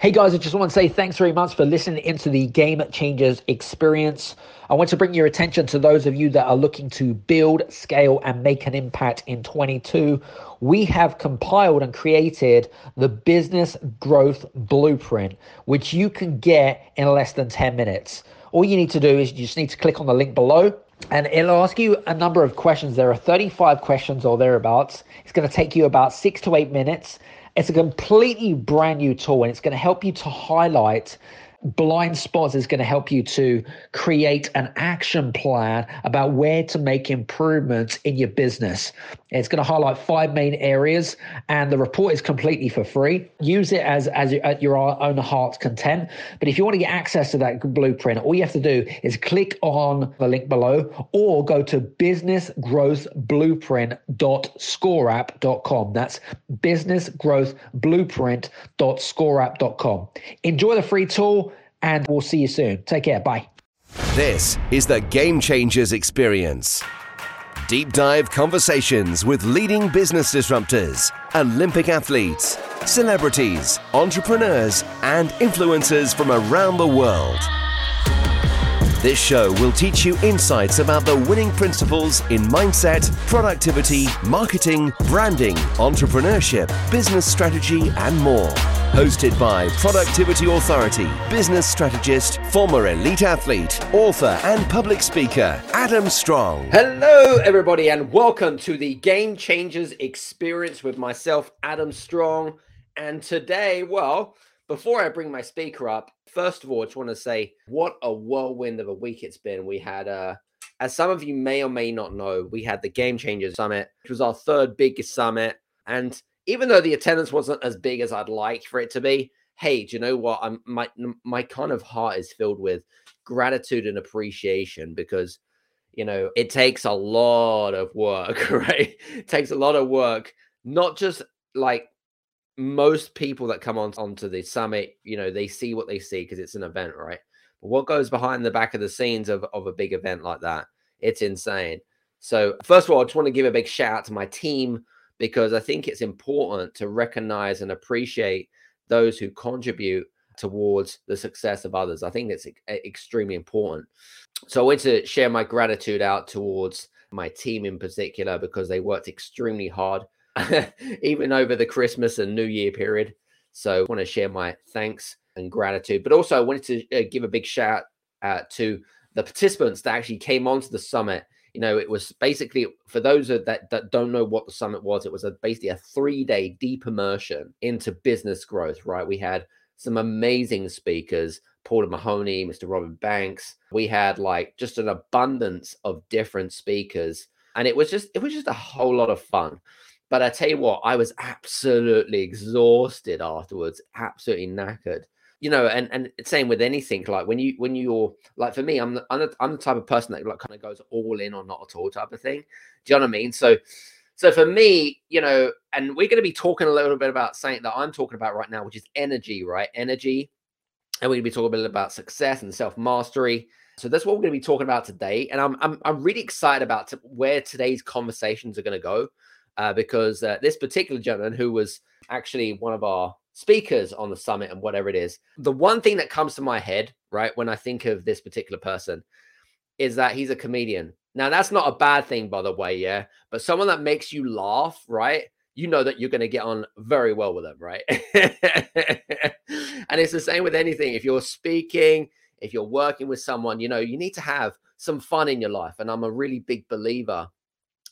Hey guys, I just want to say thanks very much for listening into the Game Changers experience. I want to bring your attention to those of you that are looking to build, scale, and make an impact in 22. We have compiled and created the business growth blueprint, which you can get in less than 10 minutes. All you need to do is you just need to click on the link below and it'll ask you a number of questions. There are 35 questions or thereabouts. It's going to take you about six to eight minutes. It's a completely brand new tool and it's going to help you to highlight blind spots is going to help you to create an action plan about where to make improvements in your business. It's going to highlight five main areas, and the report is completely for free. Use it as as at your own heart's content. But if you want to get access to that blueprint, all you have to do is click on the link below, or go to businessgrowthblueprint.scoreapp.com. That's businessgrowthblueprint.scoreapp.com. Enjoy the free tool and we'll see you soon. Take care. Bye. This is the Game Changers Experience. Deep dive conversations with leading business disruptors, Olympic athletes, celebrities, entrepreneurs, and influencers from around the world. This show will teach you insights about the winning principles in mindset, productivity, marketing, branding, entrepreneurship, business strategy, and more hosted by Productivity Authority, business strategist, former elite athlete, author, and public speaker, Adam Strong. Hello, everybody, and welcome to the Game Changers experience with myself, Adam Strong. And today, well, before I bring my speaker up, first of all, I just want to say what a whirlwind of a week it's been. We had uh as some of you may or may not know, we had the Game Changers Summit, which was our third biggest summit. And even though the attendance wasn't as big as I'd like for it to be, hey, do you know what? I'm my my kind of heart is filled with gratitude and appreciation because you know it takes a lot of work, right? It takes a lot of work, not just like most people that come on onto the summit, you know, they see what they see because it's an event, right? But what goes behind the back of the scenes of, of a big event like that? It's insane. So, first of all, I just want to give a big shout out to my team because I think it's important to recognize and appreciate those who contribute towards the success of others. I think that's extremely important. So I want to share my gratitude out towards my team in particular because they worked extremely hard, even over the Christmas and New Year period. So I want to share my thanks and gratitude, but also I wanted to uh, give a big shout out to the participants that actually came onto the summit you know, it was basically for those that that don't know what the summit was, it was a, basically a three day deep immersion into business growth. Right, we had some amazing speakers, Paula Mahoney, Mr. Robin Banks. We had like just an abundance of different speakers, and it was just it was just a whole lot of fun. But I tell you what, I was absolutely exhausted afterwards, absolutely knackered you know, and and same with anything. Like when you when you're like for me, I'm the, I'm the, I'm the type of person that like kind of goes all in or not at all type of thing. Do you know what I mean? So so for me, you know, and we're going to be talking a little bit about something that I'm talking about right now, which is energy, right? Energy, and we're going to be talking a bit about success and self mastery. So that's what we're going to be talking about today, and I'm I'm I'm really excited about to, where today's conversations are going to go, uh, because uh, this particular gentleman who was actually one of our speakers on the summit and whatever it is. The one thing that comes to my head, right, when I think of this particular person is that he's a comedian. Now, that's not a bad thing, by the way, yeah, but someone that makes you laugh, right? You know that you're going to get on very well with them, right? and it's the same with anything. If you're speaking, if you're working with someone, you know, you need to have some fun in your life. And I'm a really big believer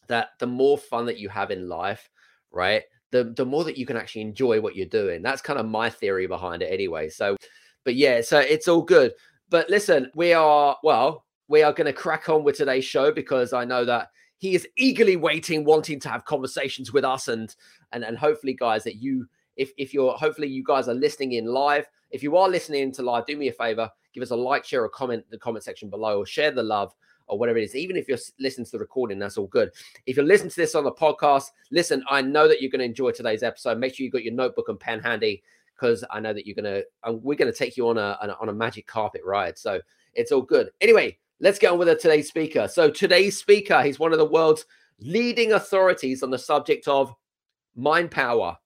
that the more fun that you have in life, right, the the more that you can actually enjoy what you're doing. That's kind of my theory behind it anyway. So but yeah, so it's all good. But listen, we are well, we are going to crack on with today's show because I know that he is eagerly waiting, wanting to have conversations with us and and and hopefully guys that you if if you're hopefully you guys are listening in live. If you are listening to live, do me a favor, give us a like, share, a comment in the comment section below, or share the love or whatever it is, even if you're listening to the recording, that's all good. If you're listening to this on the podcast, listen, I know that you're going to enjoy today's episode. Make sure you got your notebook and pen handy because I know that you're going to, uh, we're going to take you on a, on a magic carpet ride. So it's all good. Anyway, let's get on with today's speaker. So today's speaker, he's one of the world's leading authorities on the subject of mind power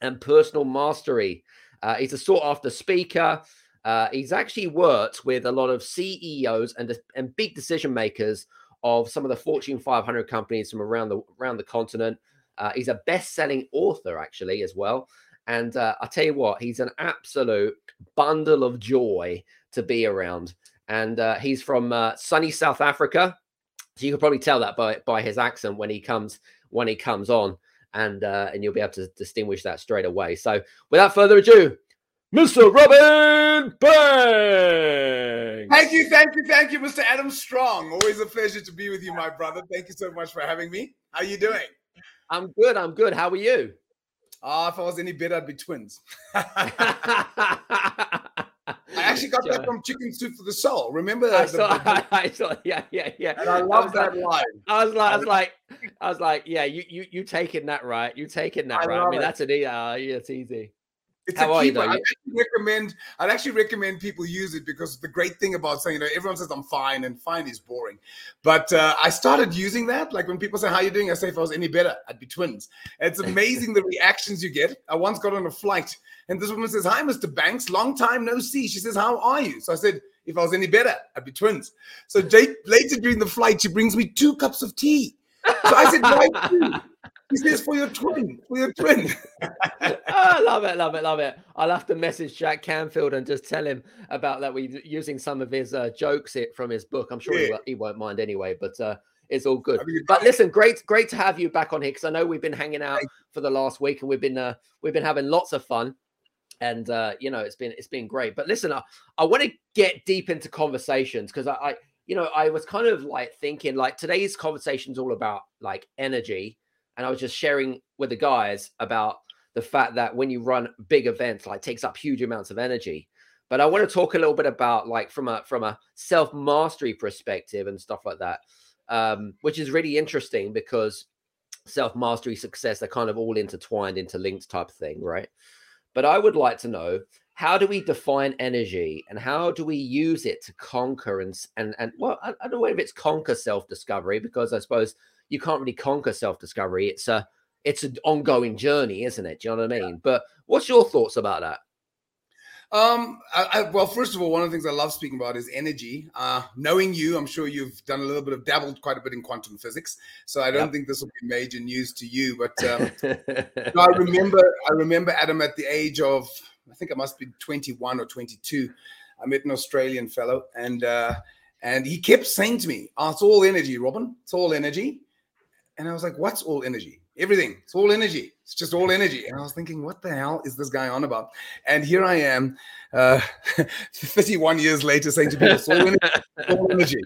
and personal mastery. Uh, he's a sought after speaker. Uh, he's actually worked with a lot of CEOs and, and big decision makers of some of the Fortune 500 companies from around the around the continent. Uh, he's a best-selling author, actually, as well. And uh, I tell you what, he's an absolute bundle of joy to be around. And uh, he's from uh, sunny South Africa, so you can probably tell that by by his accent when he comes when he comes on, and uh, and you'll be able to distinguish that straight away. So without further ado, Mr. Robin Banks. Thank you, thank you, thank you, Mr. Adam Strong. Always a pleasure to be with you, my brother. Thank you so much for having me. How are you doing? I'm good. I'm good. How are you? Ah, uh, if I was any better, I'd be twins. I actually got that from Chicken Soup for the Soul. Remember that? I saw, the, I saw, yeah, yeah, yeah. And I love that like, line. I was like, I was like, I was like, yeah, you you you taking that right? You taking that I right? I mean, it. that's an uh, yeah, it's easy. It's How a keeper. I'd actually recommend. I'd actually recommend people use it because the great thing about saying, you know, everyone says I'm fine, and fine is boring. But uh, I started using that. Like when people say, "How you doing?" I say, "If I was any better, I'd be twins." It's amazing the reactions you get. I once got on a flight, and this woman says, "Hi, Mr. Banks. Long time no see." She says, "How are you?" So I said, "If I was any better, I'd be twins." So Jake, later during the flight, she brings me two cups of tea. So I said, "Why?" He says for your twin, for your twin. oh, I love it, love it, love it. I'll have to message Jack Canfield and just tell him about that. We're using some of his uh, jokes it from his book. I'm sure yeah. he, he, won't mind anyway, but uh, it's all good. But listen, great, great to have you back on here because I know we've been hanging out for the last week and we've been uh, we've been having lots of fun and uh, you know it's been it's been great. But listen, I, I want to get deep into conversations because I, I, you know, I was kind of like thinking like today's conversation is all about like energy and I was just sharing with the guys about the fact that when you run big events, like takes up huge amounts of energy. But I want to talk a little bit about like from a from a self mastery perspective and stuff like that, um, which is really interesting because self mastery, success, they're kind of all intertwined, interlinked type of thing, right? But I would like to know how do we define energy and how do we use it to conquer and and and well, I, I don't know if it's conquer self discovery because I suppose you can't really conquer self discovery. It's a it's an ongoing journey, isn't it? Do you know what I mean? Yeah. But what's your thoughts about that? Um, I, I, well, first of all, one of the things I love speaking about is energy. Uh, knowing you, I'm sure you've done a little bit of dabbled quite a bit in quantum physics, so I don't yep. think this will be major news to you. But um, I remember, I remember Adam at the age of, I think I must be 21 or 22. I met an Australian fellow, and uh, and he kept saying to me, "Oh, it's all energy, Robin. It's all energy." And I was like, what's all energy? Everything. It's all energy. It's just all energy. And I was thinking, what the hell is this guy on about? And here I am, uh, 31 years later, saying to people, it's all energy. It's all energy.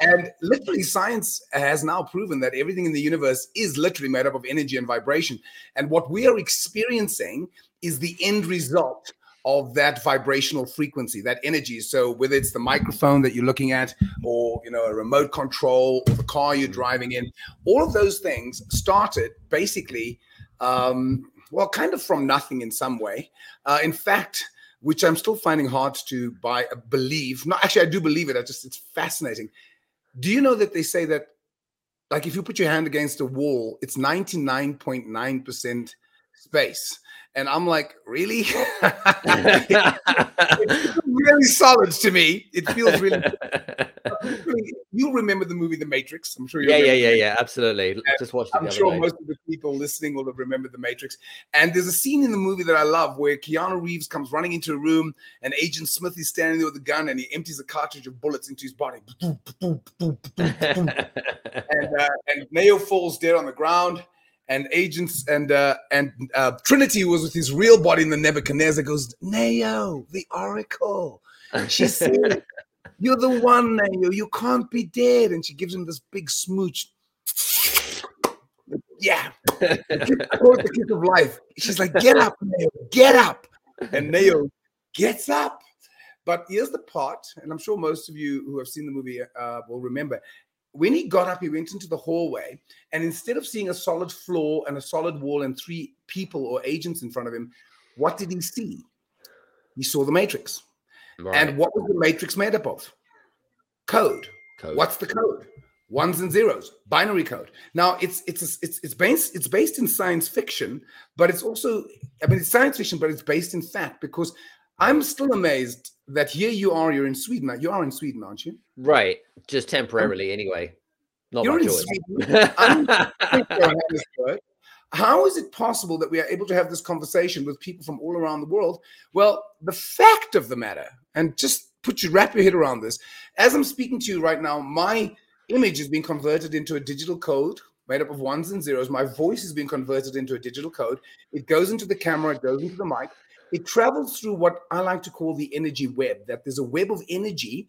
And literally, science has now proven that everything in the universe is literally made up of energy and vibration. And what we are experiencing is the end result of that vibrational frequency, that energy. So whether it's the microphone that you're looking at, or you know a remote control, or the car you're mm. driving in, all of those things started basically, um, well, kind of from nothing in some way. Uh, in fact, which I'm still finding hard to buy, uh, believe. No, actually, I do believe it. I just it's fascinating. Do you know that they say that, like, if you put your hand against a wall, it's 99.9 percent space and I'm like, really? it's really solid to me. It feels really. you remember the movie The Matrix? I'm sure you. Yeah, yeah, yeah, yeah. Absolutely. And Just watched it. I'm sure day. most of the people listening will have remembered The Matrix. And there's a scene in the movie that I love where Keanu Reeves comes running into a room, and Agent Smith is standing there with a gun, and he empties a cartridge of bullets into his body. and uh, and Neo falls dead on the ground and agents and uh, and uh, Trinity was with his real body in the Nebuchadnezzar goes Neo, the Oracle. She said, "You're the one, Neo. You can't be dead." And she gives him this big smooch. yeah, the kiss of life. She's like, "Get up, Neo. Get up." And Neo gets up. But here's the part, and I'm sure most of you who have seen the movie uh, will remember when he got up, he went into the hallway, and instead of seeing a solid floor and a solid wall and three people or agents in front of him, what did he see? He saw the matrix. Right. And what was the matrix made up of? Code. code. What's the code? ones and zeros, binary code. Now it's it's it's it's based it's based in science fiction, but it's also I mean it's science fiction, but it's based in fact because I'm still amazed that here you are, you're in Sweden. You are in Sweden, aren't you? Right, just temporarily um, anyway. Not you're in. Sweden. How is it possible that we are able to have this conversation with people from all around the world? Well, the fact of the matter, and just put you wrap your head around this. As I'm speaking to you right now, my image is being converted into a digital code made up of ones and zeros. My voice is being converted into a digital code. It goes into the camera, it goes into the mic. It travels through what I like to call the energy web, that there's a web of energy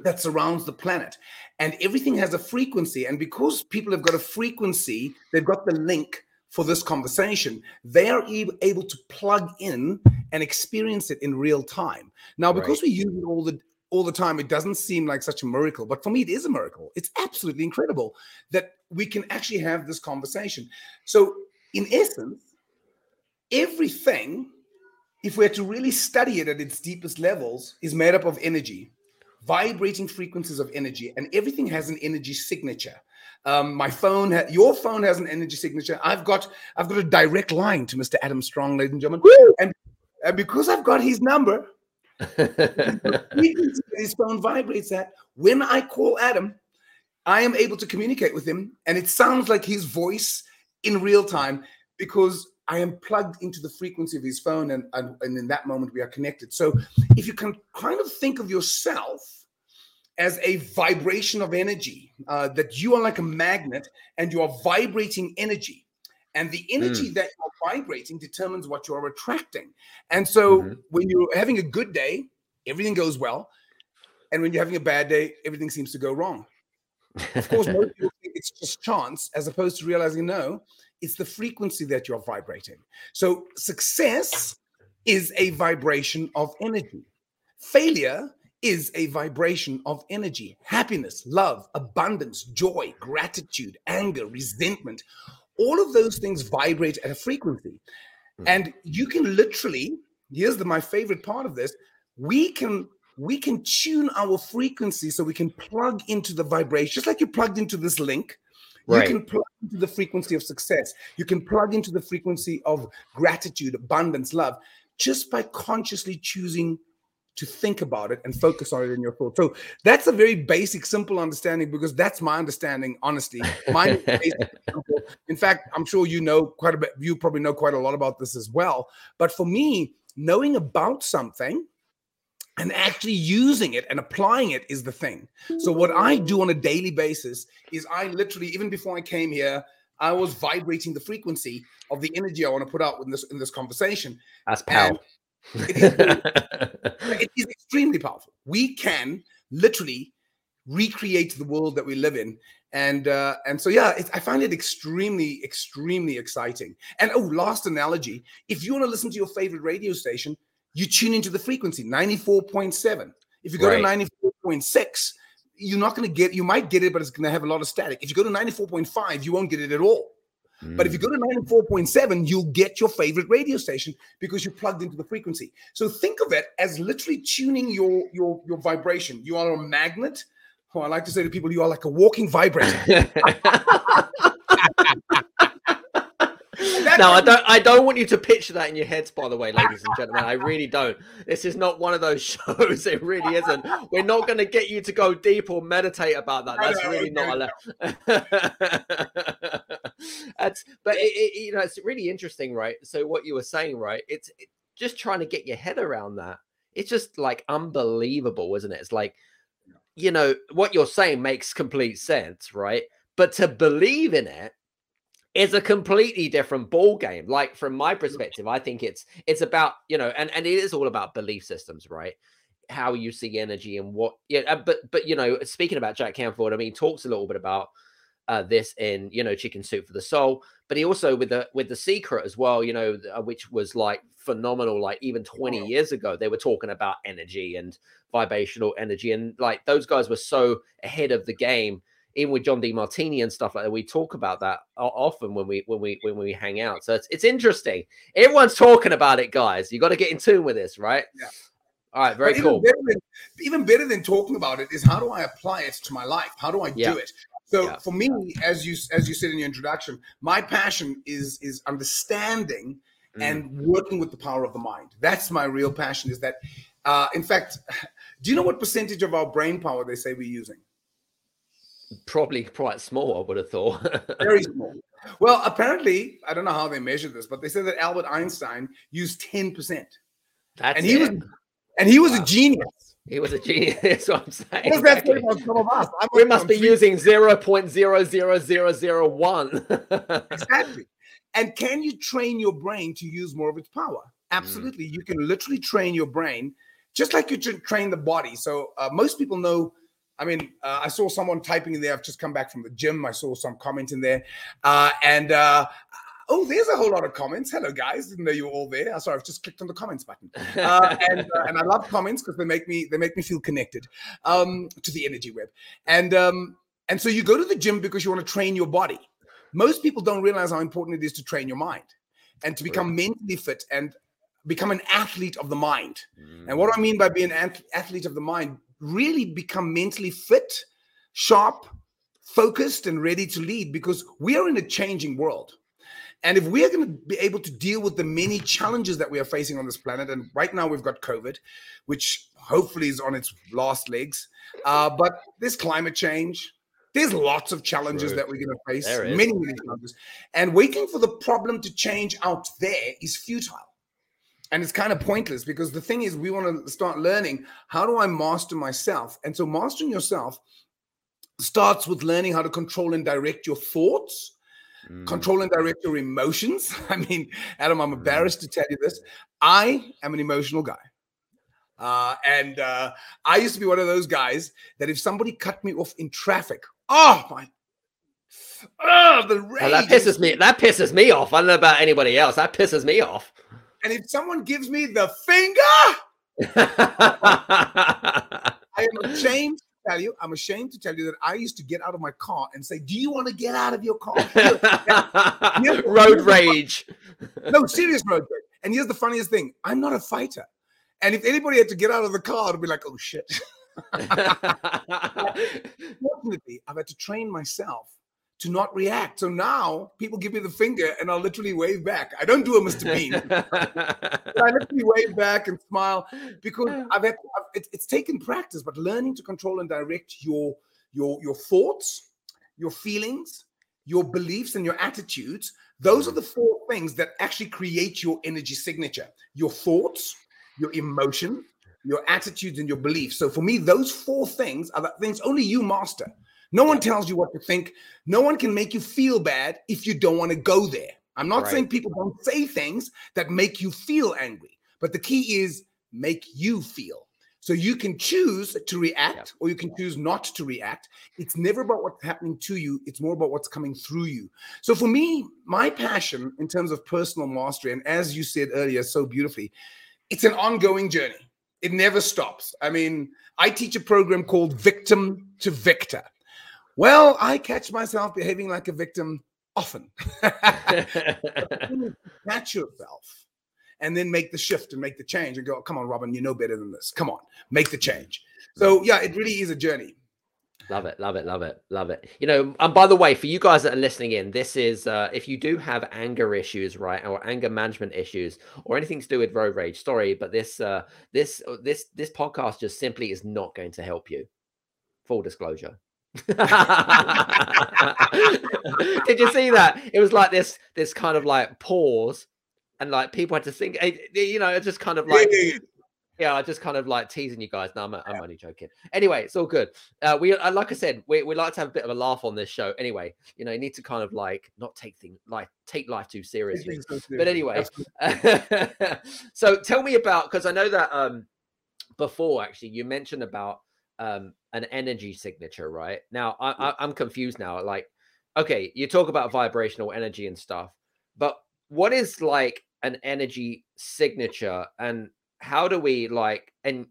that surrounds the planet. And everything has a frequency. And because people have got a frequency, they've got the link for this conversation, they are able to plug in and experience it in real time. Now, because right. we use it all the all the time, it doesn't seem like such a miracle. But for me, it is a miracle. It's absolutely incredible that we can actually have this conversation. So, in essence, everything, if we're to really study it at its deepest levels, is made up of energy, vibrating frequencies of energy, and everything has an energy signature. Um, my phone, ha- your phone has an energy signature. I've got, I've got a direct line to Mr. Adam Strong, ladies and gentlemen, and, and because I've got his number, his phone vibrates that. When I call Adam, I am able to communicate with him, and it sounds like his voice in real time because I am plugged into the frequency of his phone, and, and, and in that moment we are connected. So, if you can kind of think of yourself as a vibration of energy, uh, that you are like a magnet and you are vibrating energy. And the energy mm. that you're vibrating determines what you're attracting. And so mm-hmm. when you're having a good day, everything goes well. And when you're having a bad day, everything seems to go wrong. Of course, most people think it's just chance, as opposed to realizing no, it's the frequency that you're vibrating. So success is a vibration of energy. Failure is a vibration of energy. Happiness, love, abundance, joy, gratitude, anger, resentment all of those things vibrate at a frequency. Mm. And you can literally, here's the my favorite part of this, we can we can tune our frequency so we can plug into the vibration, just like you plugged into this link. Right. You can plug into the frequency of success. You can plug into the frequency of gratitude, abundance, love, just by consciously choosing to think about it and focus on it in your thoughts. So that's a very basic, simple understanding because that's my understanding, honestly. My in fact, I'm sure you know quite a bit, you probably know quite a lot about this as well. But for me, knowing about something and actually using it and applying it is the thing. So what I do on a daily basis is I literally, even before I came here, I was vibrating the frequency of the energy I want to put out in this in this conversation. That's powerful. It is, it is extremely powerful. We can literally recreate the world that we live in and uh, and so yeah it, i find it extremely extremely exciting and oh last analogy if you want to listen to your favorite radio station you tune into the frequency 94.7 if you go right. to 94.6 you're not going to get you might get it but it's going to have a lot of static if you go to 94.5 you won't get it at all but if you go to hmm. 94.7, you'll get your favorite radio station because you're plugged into the frequency. So think of it as literally tuning your your your vibration. You are a magnet. Oh, I like to say to people, you are like a walking vibrator. no, I don't. I don't want you to picture that in your heads. By the way, ladies and gentlemen, I really don't. This is not one of those shows. It really isn't. We're not going to get you to go deep or meditate about that. That's really not allowed. That's, but it, it, you know, it's really interesting, right? So what you were saying, right? It's it, just trying to get your head around that. It's just like unbelievable, isn't it? It's like, you know, what you're saying makes complete sense, right? But to believe in it is a completely different ball game. Like from my perspective, I think it's it's about you know, and and it is all about belief systems, right? How you see energy and what, yeah. Uh, but but you know, speaking about Jack Canfield, I mean, he talks a little bit about uh, this in you know Chicken Soup for the Soul, but he also with the with the Secret as well, you know, uh, which was like phenomenal. Like even 20 years ago, they were talking about energy and vibrational energy, and like those guys were so ahead of the game even with John Demartini and stuff like that, we talk about that often when we when we when we hang out. So it's it's interesting. Everyone's talking about it, guys. You got to get in tune with this, right? Yeah. All right, very But cool. Even better, than, even better than talking about it is how do I apply it to my life? How do I Yeah. do it? So Yeah. for me, as you as you said in your introduction, my passion is is understanding Mm. and working with the power of the mind. That's my real passion. Is that, uh, in fact, do you know what percentage of our brain power they say we're using? Probably quite small, I would have thought. Very small. Well, apparently, I don't know how they measure this, but they said that Albert Einstein used ten percent, That's and he it. was and he was Wow. a genius. He was a genius. That's what I'm saying. What does that say Exactly. some of us? I'm We must be using zero point zero zero zero zero one. exactly. And can you train your brain to use more of its power? Mm. Absolutely. You can literally train your brain just like you train the body. So uh, most people know. I mean, uh, I saw someone typing in there. I've just come back from the gym. I saw some comment in there, uh, and uh, oh, there's a whole lot of comments. Hello, guys! Didn't know you were all there. Uh, Sorry, I've just clicked on the comments button. Uh, and uh, and I love comments because they make me they make me feel connected um, to the energy web. And um, and so you go to the gym because you want to train your body. Most people don't realize how important it is to train your mind and to become mentally fit and become an athlete of the mind. And what do I mean by being an athlete of the mind? Really become mentally fit, sharp, focused, and ready to lead because we are in a changing world. And if we are going to be able to deal with the many challenges that we are facing on this planet, and right now we've got COVID, which hopefully is on its last legs, uh, but there's climate change. There's lots of challenges True. that we're going to face, many, many challenges. And waiting for the problem to change out there is futile and it's kind of pointless because the thing is we want to start learning how do i master myself and so mastering yourself starts with learning how to control and direct your thoughts Mm. control and direct your emotions i mean adam i'm embarrassed to tell you this i am an emotional guy uh, and uh, i used to be one of those guys that if somebody cut me off in traffic oh my oh the rage Oh, that pisses me. That pisses me off. I don't know about anybody else. That pisses me off. And if someone gives me the finger I am ashamed to tell you, I'm ashamed to tell you that I used to get out of my car and say, Do you want to get out of your car? Here- Road rage. no, serious road rage. And here's the funniest thing I'm not a fighter. And if anybody had to get out of the car, it'd be like, Oh shit. Fortunately, I've had to train myself to not react. So now people give me the finger and I'll literally wave back. I don't do a Mr. Bean. I literally wave back and smile because I've had I've, it's, it's taken practice, but learning to control and direct your your your thoughts, your feelings, your beliefs, and your attitudes. Those are the mm. four things that actually create your energy signature: your thoughts, your emotion, your attitudes, and your beliefs. So for me, those four things are the things only you master. No one tells you what to think. No one can make you feel bad if you don't want to go there. I'm not Right. saying people don't say things that make you feel angry, but the key is make you feel. So you can choose to react or you can choose not to react. It's never about what's happening to you, it's more about what's coming through you. So for me, my passion in terms of personal mastery, and as you said earlier so beautifully, it's an ongoing journey. It never stops. I mean, I teach a program called Victim to Victor. Well, I catch myself behaving like a victim often. Catch yourself and then make the shift and make the change and go, come on, Robin, you know better than this. Come on, make the change. So, yeah, it really is a journey. Love it, love it, love it, love it. You know, and by the way, for you guys that are listening in, this is uh, if you do have anger issues, right, or anger management issues, or anything to do with road rage. Sorry, but this, uh, this, uh, this, this podcast just simply is not going to help you. Full disclosure. Did you see that? It was like this, this kind of like pause, and like people had to think. eh, You know, it's just kind of like yeah, I just kind of like teasing you guys. No, I'm, I'm only joking. Anyway, it's all good. Uh, we, uh, like I said, we, we like to have a bit of a laugh on this show. Anyway, you know, you need to kind of like not take things like take life too seriously. But anyway, so tell me about because I know that um before actually you mentioned about um an energy signature, right? Now I, I I'm confused now. Like, okay, you talk about vibrational energy and stuff, but what is like an energy signature and how do we like and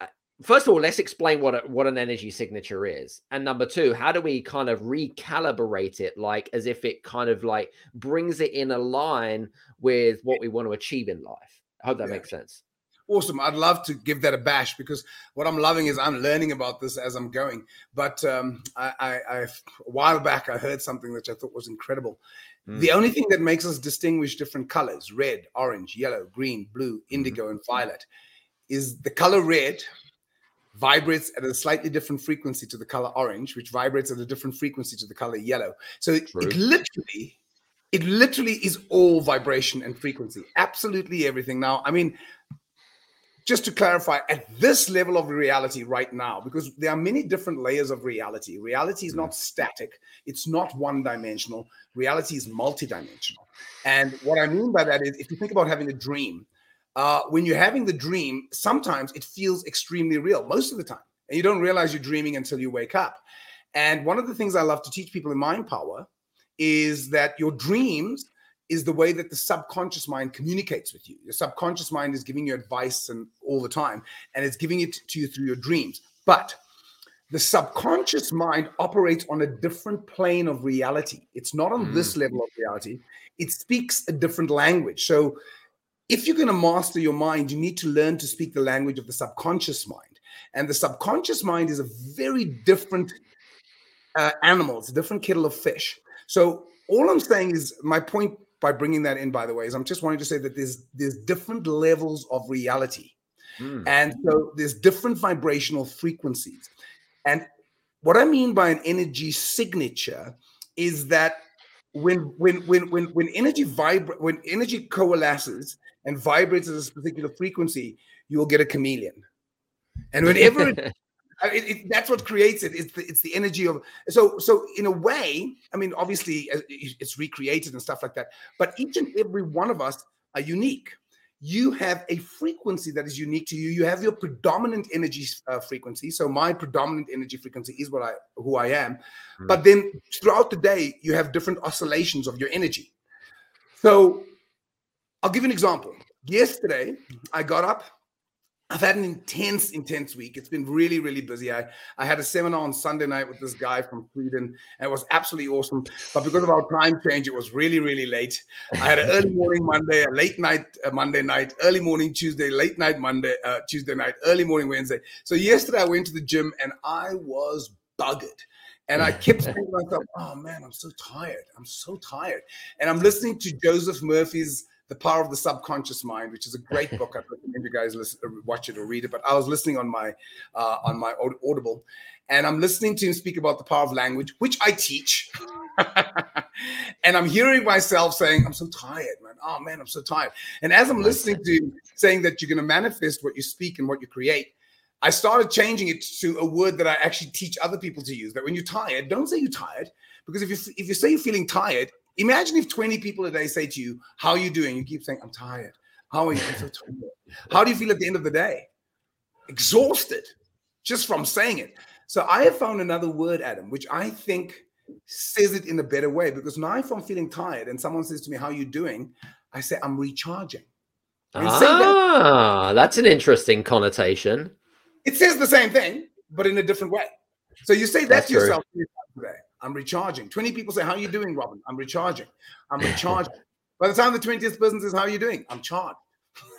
uh, first of all let's explain what a, what an energy signature is and number two how do we kind of recalibrate it like as if it kind of like brings it in a line with what we want to achieve in life i hope that Yeah. makes sense awesome. I'd love to give that a bash because what I'm loving is I'm learning about this as I'm going. But um, I, I, I, a while back, I heard something which I thought was incredible. Mm. The only thing that makes us distinguish different colors red, orange, yellow, green, blue, mm-hmm. indigo, mm-hmm. and violet is the color red vibrates at a slightly different frequency to the color orange, which vibrates at a different frequency to the color yellow. So it, it literally, it literally is all vibration and frequency. Absolutely everything. Now, I mean, just to clarify, at this level of reality right now, because there are many different layers of reality. Reality is not static, it's not one dimensional. Reality is multidimensional. And what I mean by that is if you think about having a dream, uh, when you're having the dream, sometimes it feels extremely real, most of the time. And you don't realize you're dreaming until you wake up. And one of the things I love to teach people in Mind Power is that your dreams is the way that the subconscious mind communicates with you. Your subconscious mind is giving you advice and all the time, and it's giving it to you through your dreams. But the subconscious mind operates on a different plane of reality. It's not on mm. this level of reality. It speaks a different language. So if you're going to master your mind, you need to learn to speak the language of the subconscious mind. And the subconscious mind is a very different uh, animal, it's a different kettle of fish. So, all I'm saying is my point by bringing that in, by the way, is I'm just wanting to say that there's there's different levels of reality, mm. and so there's different vibrational frequencies. And what I mean by an energy signature is that when when when when when energy vibra- when energy coalesces and vibrates at a particular frequency, you will get a chameleon. And whenever it, it, it, that's what creates it, it's the, it's the energy of so so in a way. I mean, obviously uh, it's recreated and stuff like that, but each and every one of us are unique. You have a frequency that is unique to you. You have your predominant energy uh, frequency. So my predominant energy frequency is what I who I am. Mm. But then throughout the day, you have different oscillations of your energy. So I'll give you an example. Yesterday, I got up. I've had an intense, intense week. It's been really, really busy. I, I had a seminar on Sunday night with this guy from Sweden, and it was absolutely awesome. But because of our time change, it was really, really late. I had an early morning Monday, a late night uh, Monday night, early morning Tuesday, late night Monday, uh, Tuesday night, early morning Wednesday. So yesterday, I went to the gym and I was buggered. And I kept saying to myself, oh man, I'm so tired. I'm so tired. And I'm listening to Joseph Murphy's the Power of the Subconscious Mind, which is a great book. I recommend you guys listen, watch it or read it. But I was listening on my uh, on my Audible, and I'm listening to him speak about the power of language, which I teach. and I'm hearing myself saying, "I'm so tired, man. Oh man, I'm so tired." And as I'm listening to him saying that you're going to manifest what you speak and what you create, I started changing it to a word that I actually teach other people to use. That when you're tired, don't say you're tired, because if you if you say you're feeling tired, Imagine if 20 people a day say to you, How are you doing? You keep saying, I'm tired. How are you? I'm so tired. How do you feel at the end of the day? Exhausted just from saying it. So I have found another word, Adam, which I think says it in a better way because now if I'm feeling tired and someone says to me, How are you doing? I say, I'm recharging. ah, that, that's an interesting connotation. It says the same thing, but in a different way. So you say that that's to yourself today. I'm recharging. 20 people say, How are you doing, Robin? I'm recharging. I'm recharging. By the time the 20th person says, How are you doing? I'm charged.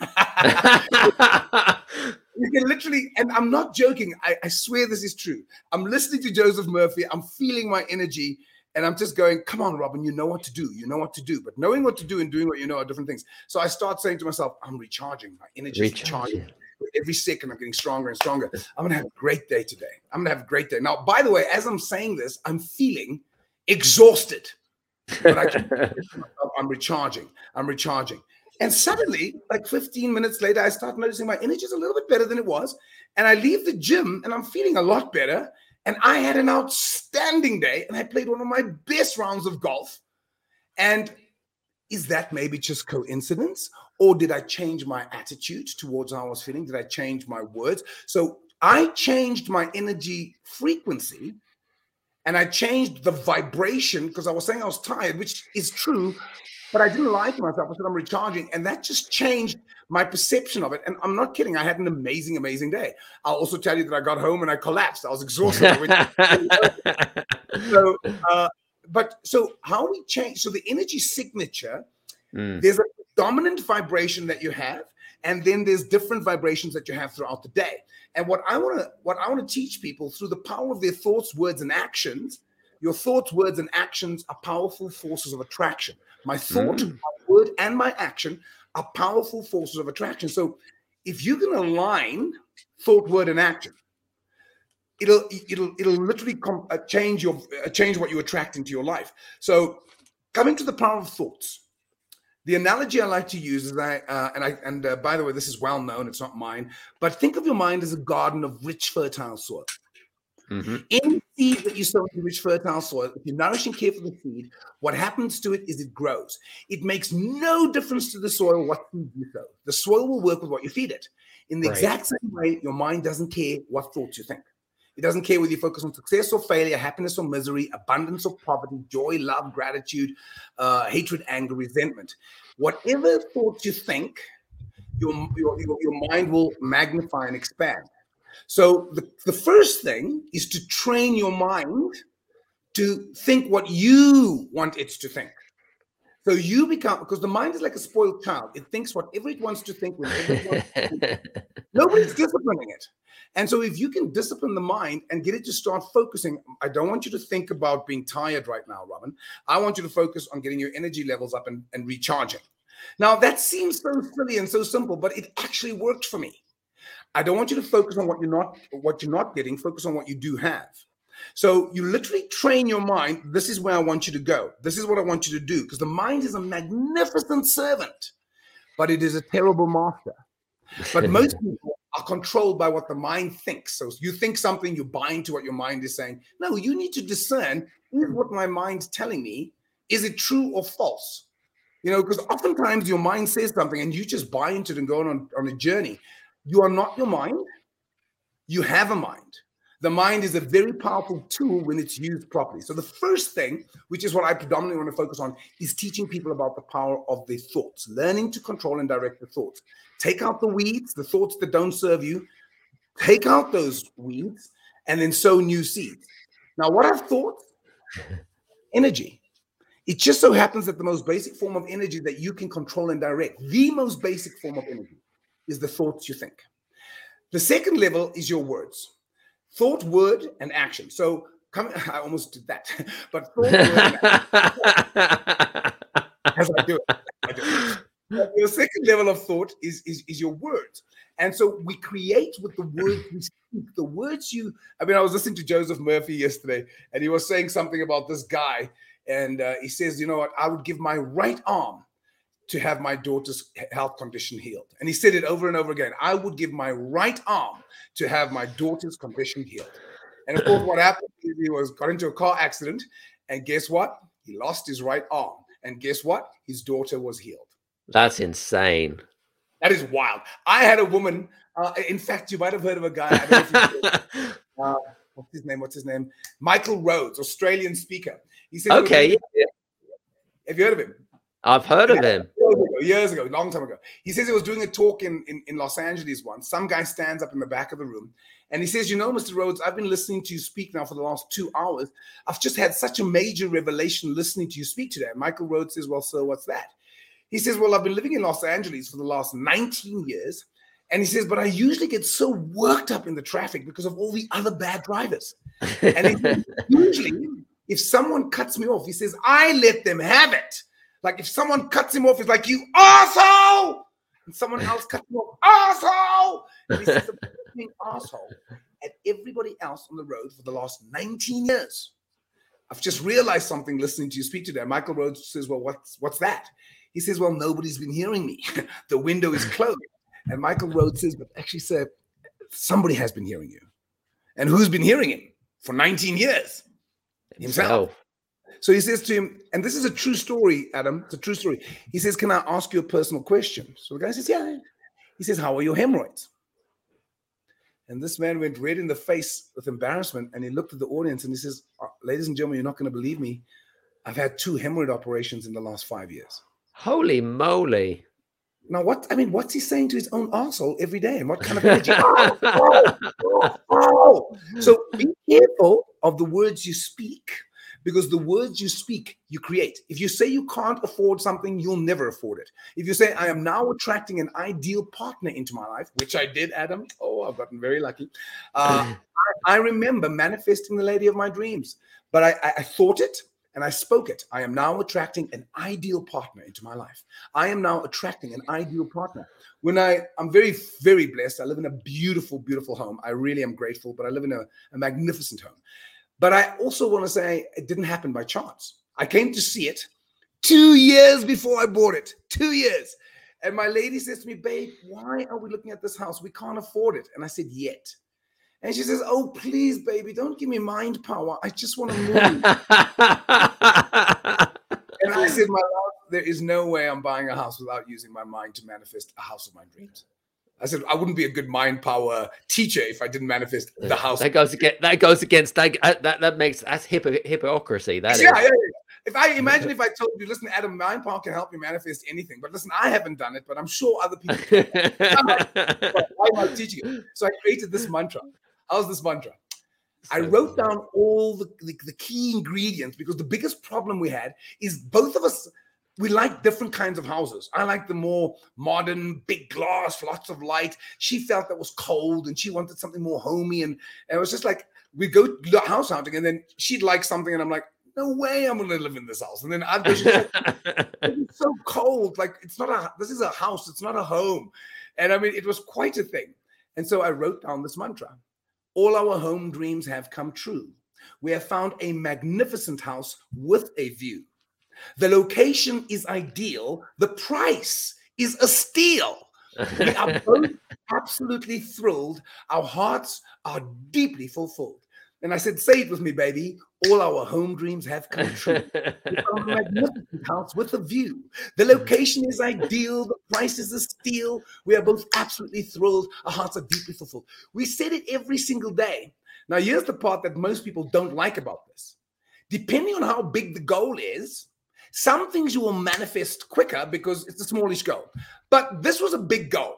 you can literally, and I'm not joking. I, I, swear this is true. I'm listening to Joseph Murphy. I'm feeling my energy, and I'm just going, Come on, Robin, you know what to do. You know what to do. But knowing what to do and doing what you know are different things. So I start saying to myself, I'm recharging. My energy is charging every second I'm getting stronger and stronger. I'm gonna have a great day today. I'm gonna have a great day. Now, by the way, as I'm saying this, I'm feeling exhausted. But I I'm recharging. I'm recharging. And suddenly, like 15 minutes later, I start noticing my energy is a little bit better than it was. And I leave the gym and I'm feeling a lot better. And I had an outstanding day and I played one of my best rounds of golf. And is that maybe just coincidence? Or did I change my attitude towards how I was feeling? Did I change my words? So I changed my energy frequency and I changed the vibration because I was saying I was tired, which is true, but I didn't lie to myself. I said I'm recharging, and that just changed my perception of it. And I'm not kidding. I had an amazing, amazing day. I'll also tell you that I got home and I collapsed. I was exhausted. so, uh, but so how we change? So the energy signature. Mm. There's a dominant vibration that you have, and then there's different vibrations that you have throughout the day. And what I want to what I want to teach people through the power of their thoughts, words, and actions. Your thoughts, words, and actions are powerful forces of attraction. My thought, mm. my word, and my action are powerful forces of attraction. So if you can align thought, word, and action, it'll it'll it'll literally com- uh, change your uh, change what you attract into your life. So coming to the power of thoughts the analogy I like to use is I uh, and I and uh, by the way, this is well known. It's not mine, but think of your mind as a garden of rich, fertile soil. Mm-hmm. Any seed that you sow in rich, fertile soil, if you nourish and care for the seed, what happens to it is it grows. It makes no difference to the soil what seed you sow. The soil will work with what you feed it. In the right. exact same way, your mind doesn't care what thoughts you think. It doesn't care whether you focus on success or failure, happiness or misery, abundance or poverty, joy, love, gratitude, uh, hatred, anger, resentment. Whatever thoughts you think, your, your, your mind will magnify and expand. So the, the first thing is to train your mind to think what you want it to think. So you become because the mind is like a spoiled child. It thinks whatever it wants to think. Nobody's disciplining it. And so, if you can discipline the mind and get it to start focusing, I don't want you to think about being tired right now, Robin. I want you to focus on getting your energy levels up and, and recharging. Now, that seems so silly and so simple, but it actually worked for me. I don't want you to focus on what you're not what you're not getting. Focus on what you do have. So you literally train your mind. This is where I want you to go. This is what I want you to do. Because the mind is a magnificent servant, but it is a terrible master. But most people are controlled by what the mind thinks. So you think something, you buy into what your mind is saying. No, you need to discern is what my mind's telling me, is it true or false? You know, because oftentimes your mind says something and you just buy into it and go on, on a journey. You are not your mind, you have a mind. The mind is a very powerful tool when it's used properly. So, the first thing, which is what I predominantly want to focus on, is teaching people about the power of their thoughts, learning to control and direct the thoughts. Take out the weeds, the thoughts that don't serve you. Take out those weeds and then sow new seeds. Now, what are thoughts? Energy. It just so happens that the most basic form of energy that you can control and direct, the most basic form of energy, is the thoughts you think. The second level is your words thought, word, and action. So, come, I almost did that, but thought, word, as I do it. I do it your second level of thought is, is, is your words. And so we create with the words we speak. The words you, I mean, I was listening to Joseph Murphy yesterday, and he was saying something about this guy. And uh, he says, you know what, I would give my right arm to have my daughter's health condition healed. And he said it over and over again. I would give my right arm to have my daughter's condition healed. And of course, what happened? He was got into a car accident, and guess what? He lost his right arm. And guess what? His daughter was healed. That's insane. That is wild. I had a woman. Uh, in fact, you might have heard of a guy. uh, what's his name? What's his name? Michael Rhodes, Australian speaker. He said, "Okay, yeah. have you heard of him?" I've heard of him years ago, long time ago. He says he was doing a talk in, in, in Los Angeles once. Some guy stands up in the back of the room and he says, You know, Mr. Rhodes, I've been listening to you speak now for the last two hours. I've just had such a major revelation listening to you speak today. Michael Rhodes says, Well, sir, what's that? He says, Well, I've been living in Los Angeles for the last 19 years. And he says, But I usually get so worked up in the traffic because of all the other bad drivers. And usually, if someone cuts me off, he says, I let them have it. Like if someone cuts him off, he's like, You asshole. And someone else cuts him off, asshole. And he says, being asshole at everybody else on the road for the last 19 years. I've just realized something listening to you speak today. Michael Rhodes says, Well, what's what's that? He says, Well, nobody's been hearing me. the window is closed. And Michael Rhodes says, But actually, sir, somebody has been hearing you. And who's been hearing him for 19 years? Himself. So he says to him, and this is a true story, Adam. It's a true story. He says, Can I ask you a personal question? So the guy says, Yeah. He says, How are your hemorrhoids? And this man went red in the face with embarrassment and he looked at the audience and he says, uh, Ladies and gentlemen, you're not going to believe me. I've had two hemorrhoid operations in the last five years. Holy moly. Now, what I mean, what's he saying to his own asshole every day? And what kind of energy? oh, oh, oh, so be careful of the words you speak because the words you speak, you create. If you say you can't afford something, you'll never afford it. If you say, I am now attracting an ideal partner into my life, which I did, Adam, oh, I've gotten very lucky. Uh, I, I, remember manifesting the lady of my dreams, but I, I, I thought it and I spoke it. I am now attracting an ideal partner into my life. I am now attracting an ideal partner. When I, I'm very, very blessed. I live in a beautiful, beautiful home. I really am grateful, but I live in a, a magnificent home. But I also want to say it didn't happen by chance. I came to see it two years before I bought it. Two years. And my lady says to me, Babe, why are we looking at this house? We can't afford it. And I said, Yet. And she says, Oh, please, baby, don't give me mind power. I just want to move. and I said, My love, there is no way I'm buying a house without using my mind to manifest a house of my dreams. I said I wouldn't be a good mind power teacher if I didn't manifest the house. That goes against that goes against that that, that makes that's hypo, hypocrisy. That yeah, yeah, yeah, If I imagine if I told you, listen, Adam, mind power can help you manifest anything, but listen, I haven't done it, but I'm sure other people. Why am I teaching it? So I created this mantra. How's this mantra? I wrote down all the, the, the, key ingredients because the biggest problem we had is both of us we like different kinds of houses. I like the more modern, big glass, lots of light. She felt that was cold and she wanted something more homey. And, and it was just like we go house hunting and then she'd like something and I'm like, no way I'm going to live in this house. And then I'd go, like, it's so cold. Like it's not a, this is a house. It's not a home. And I mean, it was quite a thing. And so I wrote down this mantra. All our home dreams have come true. We have found a magnificent house with a view. The location is ideal. The price is a steal. We are both absolutely thrilled. Our hearts are deeply fulfilled. And I said, Say it with me, baby. All our home dreams have come true. a magnificent house with a view. The location is ideal. The price is a steal. We are both absolutely thrilled. Our hearts are deeply fulfilled. We said it every single day. Now, here's the part that most people don't like about this. Depending on how big the goal is, some things you will manifest quicker because it's a smallish goal. But this was a big goal.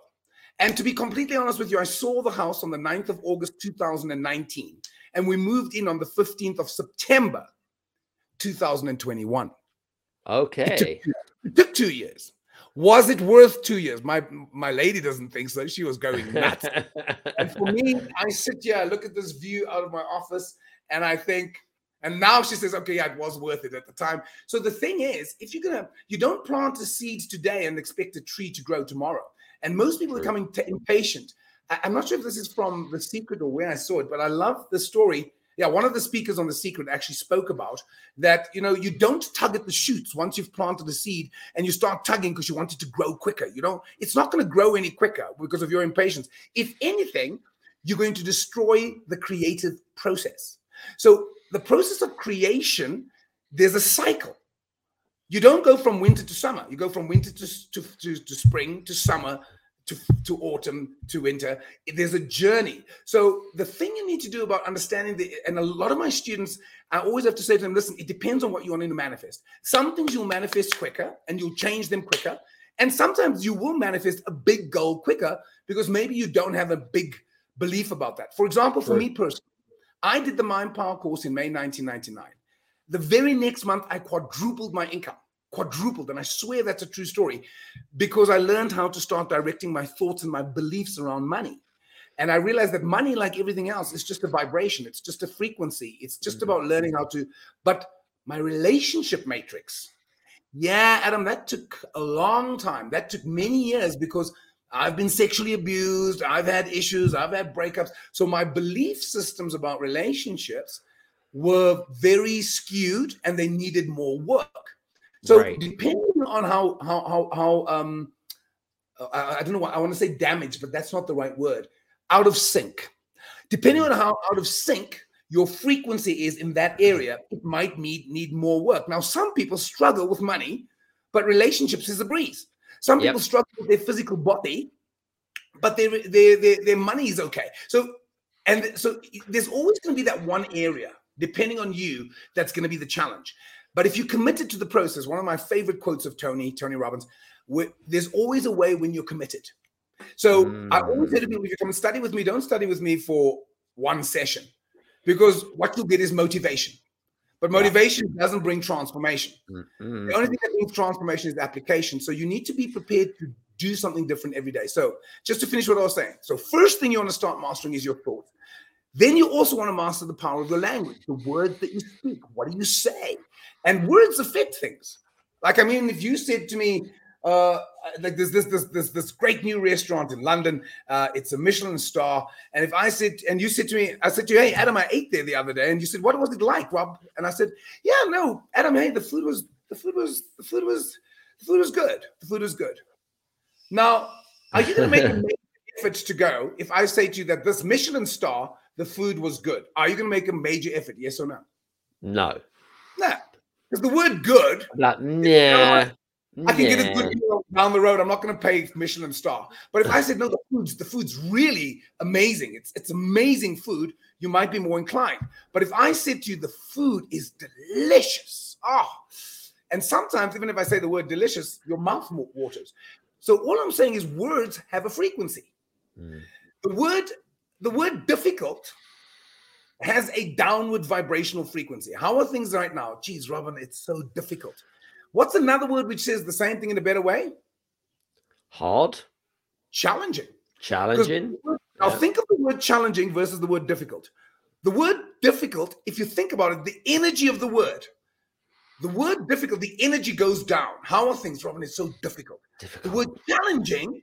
And to be completely honest with you, I saw the house on the 9th of August 2019, and we moved in on the 15th of September 2021. Okay. It took, it took two years. Was it worth two years? My my lady doesn't think so. She was going nuts. and for me, I sit here, I look at this view out of my office, and I think, and now she says, okay, yeah, it was worth it at the time. So the thing is, if you're gonna, you don't plant a seed today and expect a tree to grow tomorrow. And most people are coming t- impatient. I, am not sure if this is from The Secret or where I saw it, but I love the story. Yeah, one of the speakers on The Secret actually spoke about that. You know, you don't tug at the shoots once you've planted a seed and you start tugging because you want it to grow quicker. You know, it's not going to grow any quicker because of your impatience. If anything, you're going to destroy the creative process. So the process of creation, there's a cycle. You don't go from winter to summer. You go from winter to, to, to, to spring to summer to, to autumn to winter. There's a journey. So the thing you need to do about understanding the, and a lot of my students, I always have to say to them, listen, it depends on what you want to manifest. Some things you'll manifest quicker and you'll change them quicker. And sometimes you will manifest a big goal quicker because maybe you don't have a big belief about that. For example, for me personally, I did the Mind Power course in May 1999. The very next month, I quadrupled my income, quadrupled. And I swear that's a true story because I learned how to start directing my thoughts and my beliefs around money. And I realized that money, like everything else, is just a vibration, it's just a frequency, it's just mm-hmm. about learning how to. But my relationship matrix, yeah, Adam, that took a long time. That took many years because I've been sexually abused. I've had issues. I've had breakups. So my belief systems about relationships were very skewed and they needed more work. So right. depending on how how how how um I, I don't know what I want to say damaged, but that's not the right word. Out of sync. Depending on how out of sync your frequency is in that area, it might need need more work. Now, some people struggle with money, but relationships is a breeze. Some yep. people struggle with their physical body, but their, their their their money is okay. So and so there's always going to be that one area, depending on you, that's going to be the challenge. But if you're committed to the process, one of my favorite quotes of Tony, Tony Robbins, there's always a way when you're committed. So mm. I always say to people, if you come and study with me, don't study with me for one session because what you'll get is motivation. But motivation yeah. doesn't bring transformation. Mm-hmm. The only thing that brings transformation is application. So you need to be prepared to do something different every day. So just to finish what I was saying. So first thing you want to start mastering is your thoughts. Then you also want to master the power of your language, the words that you speak. What do you say? And words affect things. Like, I mean, if you said to me, uh, like there's this this this this great new restaurant in London. Uh, it's a Michelin star. And if I said, and you said to me, I said to you, hey Adam, I ate there the other day, and you said, what was it like, Rob? And I said, yeah, no, Adam, hey, the food was the food was the food was the food was good. The food was good. Now, are you going to make an effort to go if I say to you that this Michelin star, the food was good? Are you going to make a major effort? Yes or no? No. No. Because the word good. Like, yeah. I can get a good meal down the road. I'm not going to pay Michelin star. But if I said no, the food's the food's really amazing. It's it's amazing food. You might be more inclined. But if I said to you the food is delicious, oh, and sometimes even if I say the word delicious, your mouth waters. So all I'm saying is words have a frequency. Mm. The word the word difficult has a downward vibrational frequency. How are things right now? Geez, Robin, it's so difficult. What's another word which says the same thing in a better way? Hard. Challenging. Challenging. Now yeah. think of the word challenging versus the word difficult. The word difficult, if you think about it, the energy of the word, the word difficult, the energy goes down. How are things, Robin? It's so difficult. difficult. The word challenging,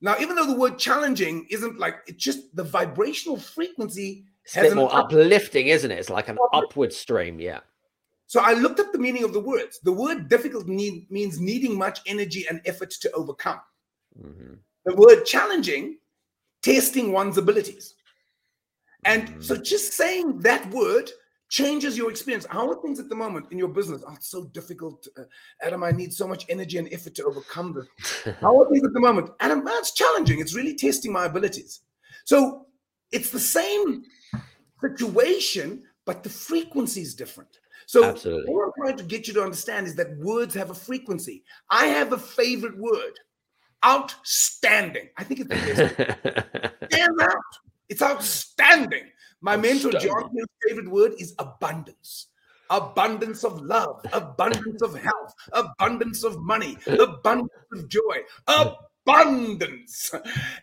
now, even though the word challenging isn't like it's just the vibrational frequency. It's a bit more up- uplifting, isn't it? It's like an upward stream, yeah. So I looked up the meaning of the words. The word difficult need, means needing much energy and effort to overcome. Mm-hmm. The word challenging, testing one's abilities. And mm-hmm. so just saying that word changes your experience. How are things at the moment in your business? Oh, it's so difficult. Uh, Adam, I need so much energy and effort to overcome this. How are things at the moment? Adam, it's challenging. It's really testing my abilities. So it's the same situation, but the frequency is different. So Absolutely. what I'm trying to get you to understand is that words have a frequency. I have a favorite word. Outstanding. I think it's the best. Stand out. It's outstanding. My mentor John Hill's favorite word is abundance. Abundance of love, abundance of health, abundance of money, abundance of joy, abundance.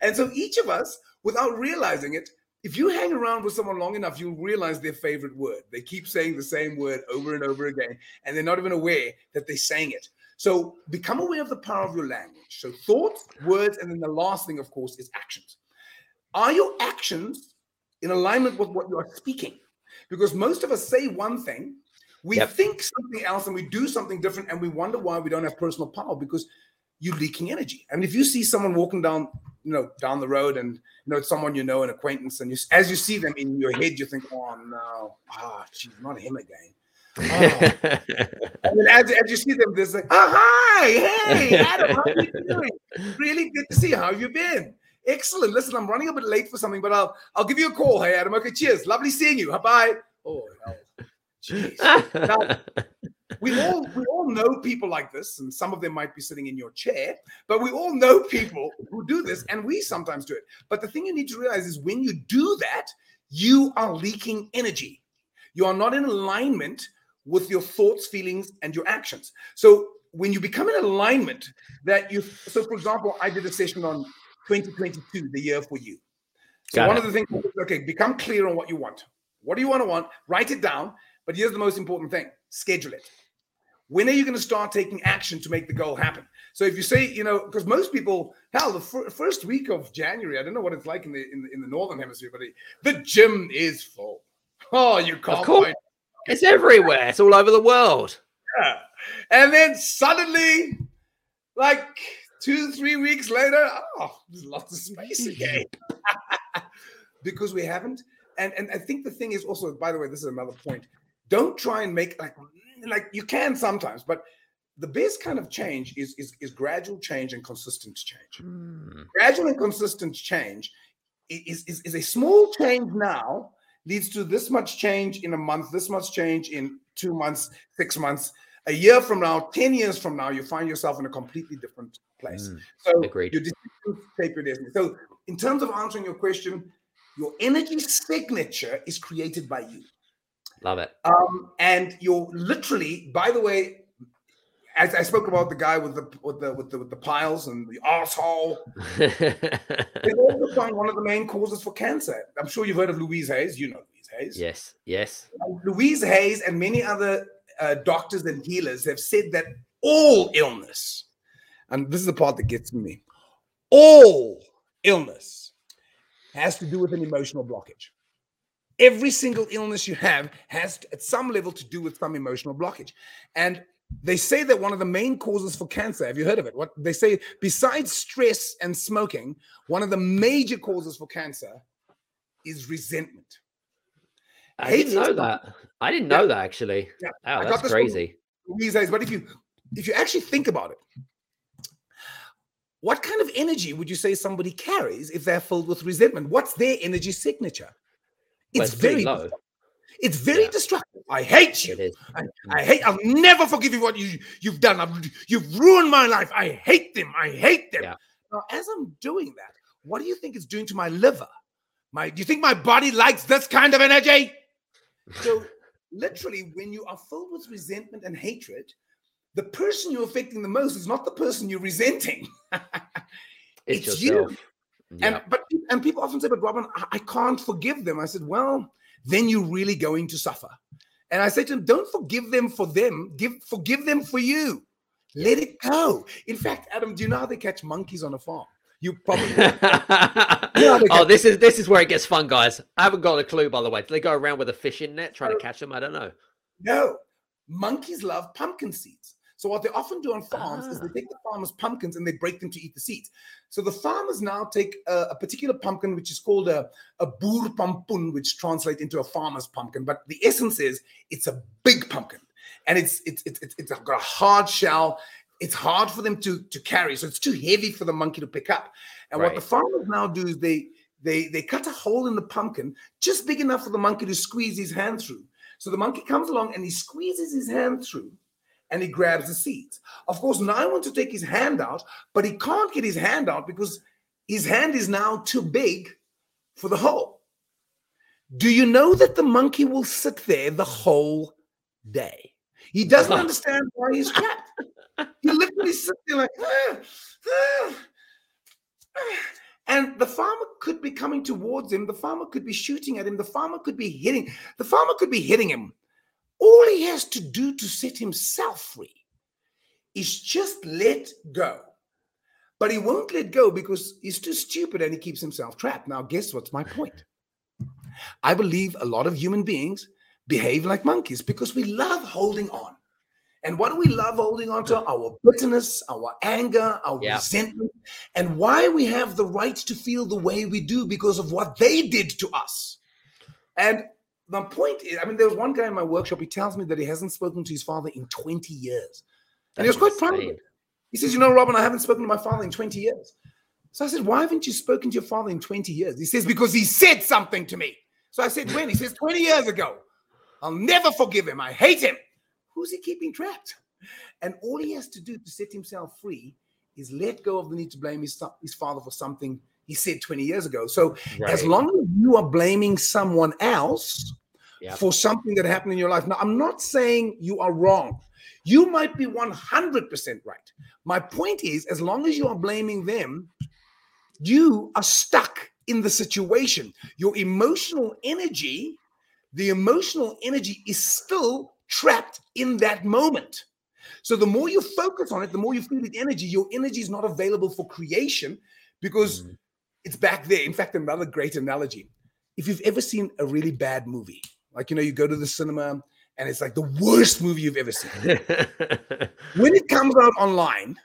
And so each of us, without realizing it, if you hang around with someone long enough, you'll realize their favorite word. They keep saying the same word over and over again, and they're not even aware that they're saying it. So become aware of the power of your language. So thoughts, words, and then the last thing, of course, is actions. Are your actions in alignment with what you are speaking? Because most of us say one thing, we yep. think something else, and we do something different, and we wonder why we don't have personal power because you're leaking energy. And if you see someone walking down, you know, down the road, and you know it's someone you know, an acquaintance, and you, as you see them in your head, you think, "Oh no, ah, oh, geez, not him again." Oh. and then as, as you see them, there's like, "Oh hi, hey, Adam, how are you doing? Really good to see you. How have you been?" Excellent. Listen, I'm running a bit late for something, but I'll I'll give you a call. Hey, Adam. Okay, cheers. Lovely seeing you. Bye. Oh, hell. Jeez. Now, we all we all know people like this, and some of them might be sitting in your chair, but we all know people who do this, and we sometimes do it. But the thing you need to realize is when you do that, you are leaking energy. You are not in alignment with your thoughts, feelings, and your actions. So when you become in alignment, that you so for example, I did a session on 2022, the year for you. So Got one it. of the things, okay, become clear on what you want. What do you want to want? Write it down. But here's the most important thing: schedule it. When are you going to start taking action to make the goal happen? So if you say, you know, because most people, hell, the fir- first week of January, I don't know what it's like in the in the, in the northern hemisphere, but the, the gym is full. Oh, you can't. Find- it's everywhere. It's all over the world. Yeah, and then suddenly, like two, three weeks later, oh, there's lots of space again. because we haven't. And and I think the thing is also, by the way, this is another point. Don't try and make like like you can sometimes, but the best kind of change is is, is gradual change and consistent change. Mm. Gradual and consistent change is, is, is a small change now leads to this much change in a month, this much change in two months, six months, a year from now, 10 years from now, you find yourself in a completely different place. Mm, so agreed. your decisions shape your destiny. So in terms of answering your question, your energy signature is created by you. Love it. Um, and you're literally, by the way, as I spoke about the guy with the with the with the, with the piles and the asshole, they also find one of the main causes for cancer. I'm sure you've heard of Louise Hayes. You know Louise Hayes. yes, yes. Louise Hayes and many other uh, doctors and healers have said that all illness, and this is the part that gets me, all illness has to do with an emotional blockage. Every single illness you have has, to, at some level, to do with some emotional blockage. And they say that one of the main causes for cancer, have you heard of it? What they say, besides stress and smoking, one of the major causes for cancer is resentment. I Hate didn't know that. I didn't know that actually. Yeah. Wow, I that's crazy. Louise Hayes, but if you if you actually think about it, what kind of energy would you say somebody carries if they're filled with resentment? What's their energy signature? It's it's very low. it's very Yeah. destructive. I hate you. I, I hate. I'll never forgive you what you you've done. I've, you've ruined my life. I hate them. I hate them. Yeah. Now, as I'm doing that, what do you think it's doing to my liver? My, do you think my body likes this kind of energy? So, literally, when you are filled with resentment and hatred, the person you're affecting the most is not the person you're resenting. It's, It's yourself. you. Yeah. And but and people often say, "But Robin, I, can't forgive them." I said, "Well, then you're really going to suffer." And I said to them, "Don't forgive them for them. Give forgive them for you. Let it go." In fact, Adam, do you know how they catch monkeys on a farm? You probably Yeah, oh, this is this is where it gets fun, guys. I haven't got a clue, by the way. Do they go around with a fishing net trying to catch them? I don't know. no. Monkeys love pumpkin seeds. So what they often do on farms is they Ah. take the farmers' pumpkins and they break them to eat the seeds. So the farmers now take a, a particular pumpkin, which is called a, a boer pampoen, which translates into a farmer's pumpkin. But the essence is it's a big pumpkin, and it's it's it's it's, it's got a hard shell. It's hard for them to to carry, so it's too heavy for the monkey to pick up. And what the farmers now do is they they they cut a hole in the pumpkin just big enough for the monkey to squeeze his hand through. So the monkey comes along and he squeezes his hand through and he grabs the seeds. Of course, now I want to take his hand out, but he can't get his hand out because his hand is now too big for the hole. Do you know that the monkey will sit there the whole day? He doesn't understand why he's trapped. He literally sits there like, "Ah, ah, ah." and the farmer could be coming towards him. The farmer could be shooting at him. The farmer could be hitting. The farmer could be hitting him. All he has to do to set himself free is just let go. But he won't let go because he's too stupid and he keeps himself trapped. Now, guess what's my point? I believe a lot of human beings behave like monkeys because we love holding on. And what do we love holding on to? Our bitterness, our anger, our Yeah. resentment, and why we have the right to feel the way we do because of what they did to us. And the point is, I mean, there was one guy in my workshop, he tells me that he hasn't spoken to his father in 20 years. And he was quite proud of it. He says, You know, Robin, I haven't spoken to my father in 20 years. So I said, Why haven't you spoken to your father in 20 years? He says, Because he said something to me. So I said, When? He says, 20 years ago. I'll never forgive him. I hate him. Who's he keeping trapped? And all he has to do to set himself free is let go of the need to blame his, his father for something he said 20 years ago. So as long as you are blaming someone else Yep. for something that happened in your life, now I'm not saying you are wrong. You might be 100% right. My point is, as long as you are blaming them, you are stuck in the situation. Your emotional energy, the emotional energy is still trapped in that moment. So the more you focus on it, the more you feel the energy, your energy is not available for creation because Mm. It's back there. In fact, another great analogy. If you've ever seen a really bad movie, like you know, you go to the cinema and it's like the worst movie you've ever seen. When it comes out online,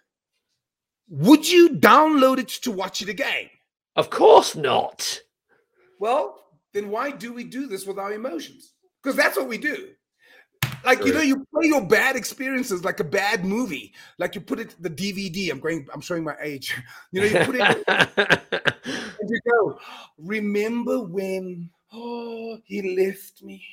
would you download it to watch it again? of course not. Well, then why do we do this with our emotions? Because that's what we do. Like you know, you play your bad experiences like a bad movie. Like you put it the DVD. I'm going. I'm showing my age. You know, you put it and you go. Remember when? Oh, he left me.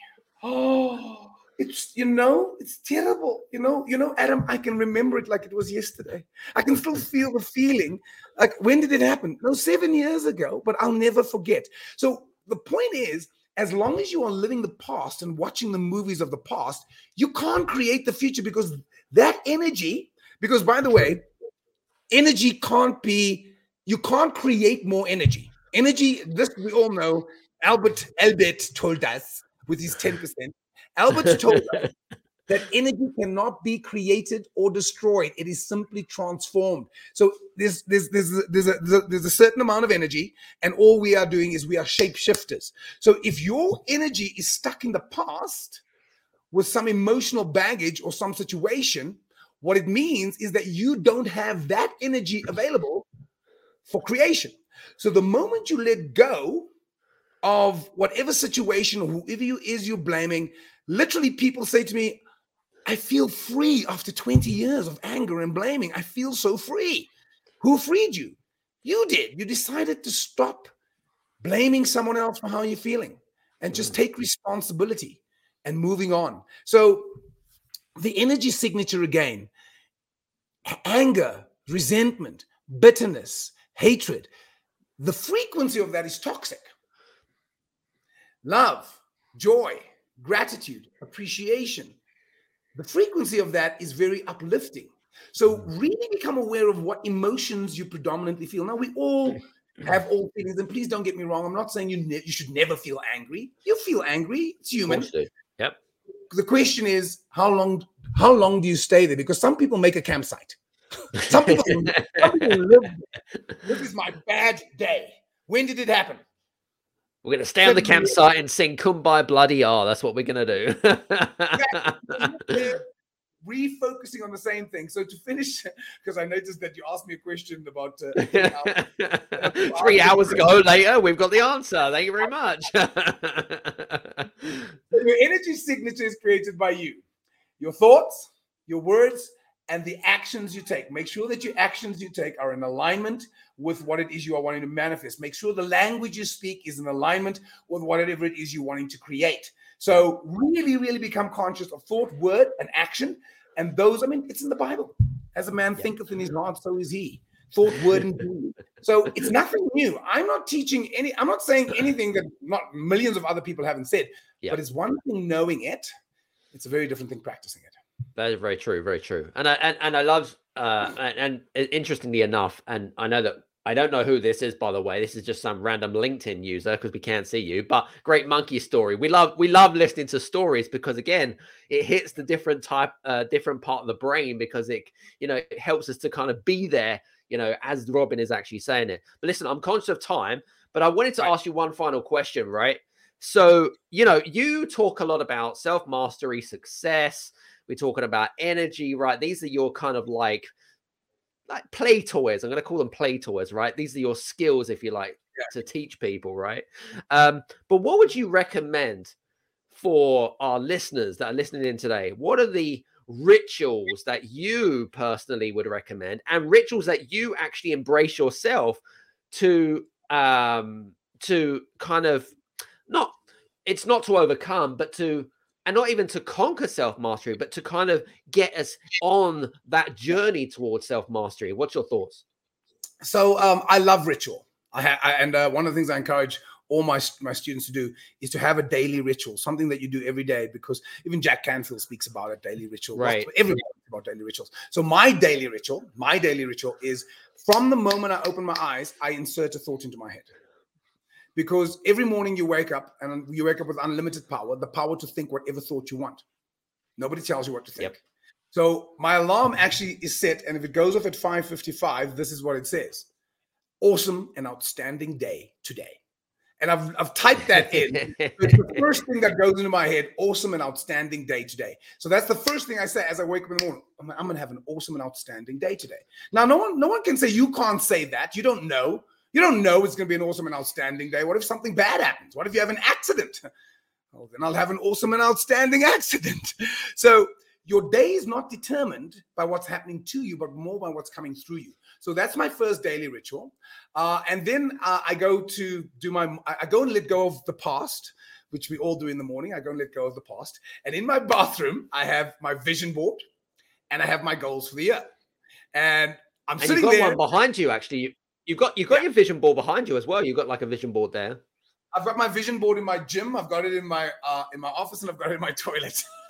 Oh, it's you know, it's terrible. You know, you know, Adam. I can remember it like it was yesterday. I can still feel the feeling. Like when did it happen? No, seven years ago. But I'll never forget. So the point is, as long as you are living the past and watching the movies of the past, you can't create the future because that energy, because by the way, energy can't be, you can't create more energy. Energy, this we all know, Albert Albert told us with his 10%. Albert told us that energy cannot be created or destroyed. It is simply transformed. So there's there's there's there's a, there's a, there's a certain amount of energy and all we are doing is we are shapeshifters. So if your energy is stuck in the past with some emotional baggage or some situation what it means is that you don't have that energy available for creation. So the moment you let go of whatever situation or whoever you is you're blaming literally people say to me I feel free after 20 years of anger and blaming. I feel so free. Who freed you? You did. You decided to stop blaming someone else for how you're feeling and just mm. take responsibility and moving on. So, the energy signature again anger, resentment, bitterness, hatred the frequency of that is toxic. Love, joy, gratitude, appreciation, the frequency of that is very uplifting. So mm. really become aware of what emotions you predominantly feel. Now we all have all feelings, and please don't get me wrong. I'm not saying you ne- you should never feel angry. You feel angry. It's human. Yep. The question is how long how long do you stay there? Because some people make a campsite. some people, some people live. This is my bad day. When did it happen? We're going to stay on the campsite and sing Kumbaya Bloody R. That's what we're going to do. refocusing on the same thing. So to finish, because I noticed that you asked me a question about uh, three hours ago. Later, we've got the answer. Thank you very much. your energy signature is created by you, your thoughts, your words, and the actions you take. Make sure that your actions you take are in alignment with what it is you are wanting to manifest. Make sure the language you speak is in alignment with whatever it is you're wanting to create. So, really, really become conscious of thought, word, and action. And those, I mean, it's in the Bible. As a man yeah. thinketh in his heart, so is he. Thought, word, and deed. So it's nothing new. I'm not teaching any, I'm not saying anything that not millions of other people haven't said. Yeah. But it's one thing knowing it, it's a very different thing practicing it. That is very true, very true. And I and, and I love uh and, and interestingly enough, and I know that I don't know who this is, by the way. This is just some random LinkedIn user because we can't see you. But great monkey story. We love we love listening to stories because again, it hits the different type, uh, different part of the brain because it you know it helps us to kind of be there. You know, as Robin is actually saying it. But listen, I'm conscious of time, but I wanted to right. ask you one final question. Right. So you know, you talk a lot about self mastery, success we're talking about energy, right? These are your kind of like like play toys. I'm going to call them play toys, right? These are your skills, if you like, yeah. to teach people, right? Um, but what would you recommend for our listeners that are listening in today? What are the rituals that you personally would recommend and rituals that you actually embrace yourself to um to kind of not it's not to overcome but to and not even to conquer self mastery, but to kind of get us on that journey towards self mastery. What's your thoughts? So um, I love ritual. I, ha- I and uh, one of the things I encourage all my my students to do is to have a daily ritual, something that you do every day. Because even Jack Canfield speaks about a daily ritual. Right. Everybody about daily rituals. So my daily ritual, my daily ritual is from the moment I open my eyes, I insert a thought into my head because every morning you wake up and you wake up with unlimited power, the power to think whatever thought you want. Nobody tells you what to think. Yep. So my alarm actually is set, and if it goes off at 5:55, this is what it says: "Awesome and outstanding day today." And I've I've typed that in. it's the first thing that goes into my head: "Awesome and outstanding day today." So that's the first thing I say as I wake up in the morning. I'm, I'm going to have an awesome and outstanding day today. Now, no one no one can say you can't say that. You don't know. You don't know it's going to be an awesome and outstanding day. What if something bad happens? What if you have an accident? Well, then I'll have an awesome and outstanding accident. So your day is not determined by what's happening to you, but more by what's coming through you. So that's my first daily ritual. Uh, and then uh, I go to do my, I go and let go of the past, which we all do in the morning. I go and let go of the past. And in my bathroom, I have my vision board and I have my goals for the year. And I'm and sitting there. one behind you, actually. You've got you've got yeah. your vision board behind you as well. You've got like a vision board there. I've got my vision board in my gym. I've got it in my uh, in my office, and I've got it in my toilet.